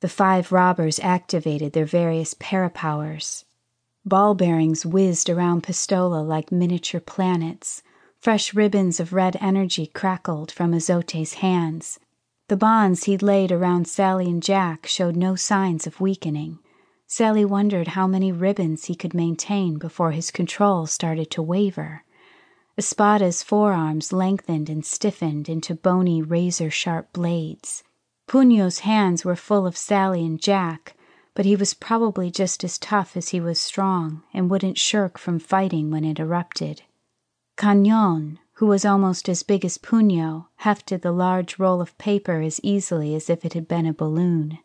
The five robbers activated their various parapowers. Ball bearings whizzed around Pistola like miniature planets. Fresh ribbons of red energy crackled from Azote's hands. The bonds he'd laid around Sally and Jack showed no signs of weakening. Sally wondered how many ribbons he could maintain before his control started to waver. Espada's forearms lengthened and stiffened into bony, razor sharp blades. Puño's hands were full of Sally and Jack, but he was probably just as tough as he was strong and wouldn't shirk from fighting when it erupted. Cañon, who was almost as big as Puño, hefted the large roll of paper as easily as if it had been a balloon.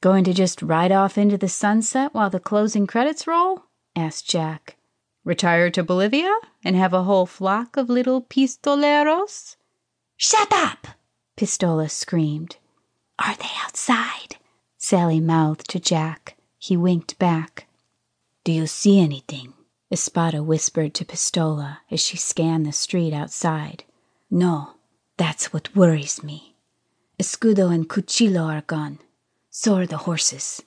Going to just ride off into the sunset while the closing credits roll? asked Jack. Retire to Bolivia and have a whole flock of little pistoleros? Shut up! Pistola screamed. Are they outside? Sally mouthed to Jack. He winked back. Do you see anything? Espada whispered to Pistola as she scanned the street outside. No, that's what worries me. Escudo and Cuchillo are gone. So are the horses.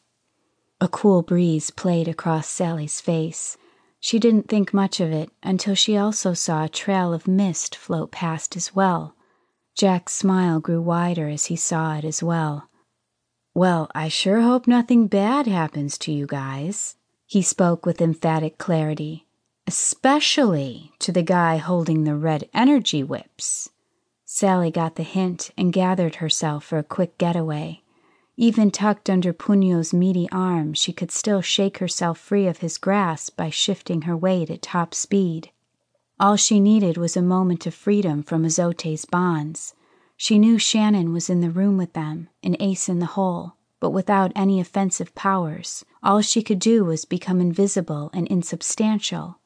A cool breeze played across Sally's face. She didn't think much of it until she also saw a trail of mist float past as well. Jack's smile grew wider as he saw it as well. Well, I sure hope nothing bad happens to you guys. He spoke with emphatic clarity, especially to the guy holding the red energy whips. Sally got the hint and gathered herself for a quick getaway. Even tucked under Puño's meaty arm, she could still shake herself free of his grasp by shifting her weight at top speed. All she needed was a moment of freedom from Azote's bonds. She knew Shannon was in the room with them, an ace in the hole, but without any offensive powers. All she could do was become invisible and insubstantial.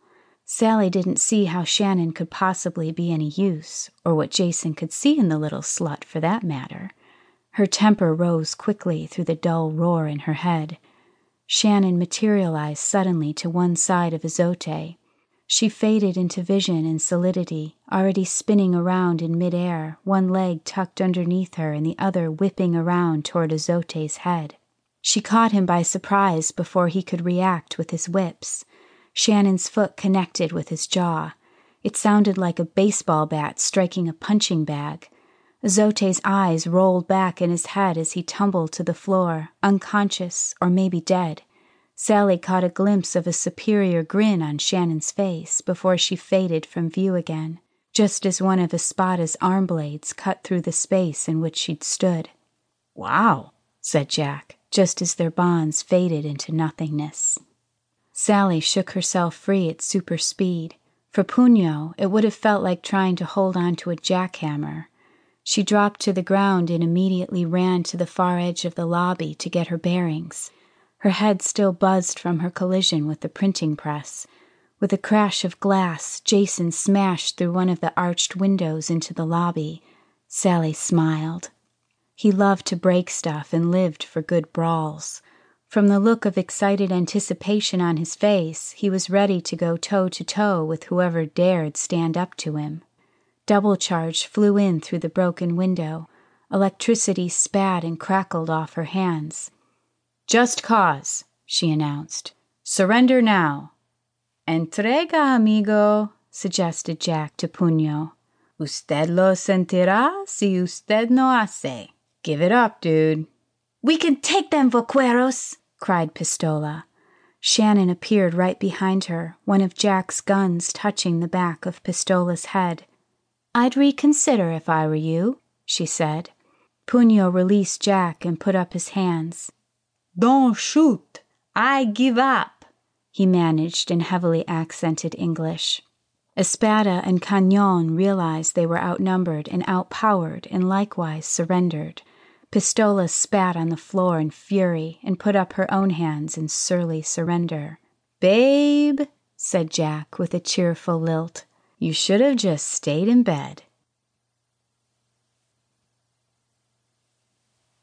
Sally didn't see how Shannon could possibly be any use, or what Jason could see in the little slut for that matter. Her temper rose quickly through the dull roar in her head. Shannon materialized suddenly to one side of Azote. She faded into vision and solidity, already spinning around in midair, one leg tucked underneath her and the other whipping around toward Azote's head. She caught him by surprise before he could react with his whips. Shannon's foot connected with his jaw. It sounded like a baseball bat striking a punching bag. Azote's eyes rolled back in his head as he tumbled to the floor, unconscious or maybe dead. Sally caught a glimpse of a superior grin on Shannon's face before she faded from view again, just as one of Espada's arm blades cut through the space in which she'd stood. Wow, said Jack, just as their bonds faded into nothingness. Sally shook herself free at super speed. For Puño, it would have felt like trying to hold on to a jackhammer. She dropped to the ground and immediately ran to the far edge of the lobby to get her bearings. Her head still buzzed from her collision with the printing press. With a crash of glass, Jason smashed through one of the arched windows into the lobby. Sally smiled. He loved to break stuff and lived for good brawls. From the look of excited anticipation on his face, he was ready to go toe to toe with whoever dared stand up to him. Double charge flew in through the broken window. Electricity spat and crackled off her hands. Just cause, she announced. Surrender now. Entrega, amigo, suggested Jack to Puño. Usted lo sentirá si usted no hace. Give it up, dude. We can take them, vaqueros, cried Pistola. Shannon appeared right behind her, one of Jack's guns touching the back of Pistola's head. I'd reconsider if I were you, she said. Puño released Jack and put up his hands. Don't shoot. I give up, he managed in heavily accented English. Espada and Cañon realized they were outnumbered and outpowered and likewise surrendered. Pistola spat on the floor in fury and put up her own hands in surly surrender. Babe, said Jack with a cheerful lilt, you should have just stayed in bed.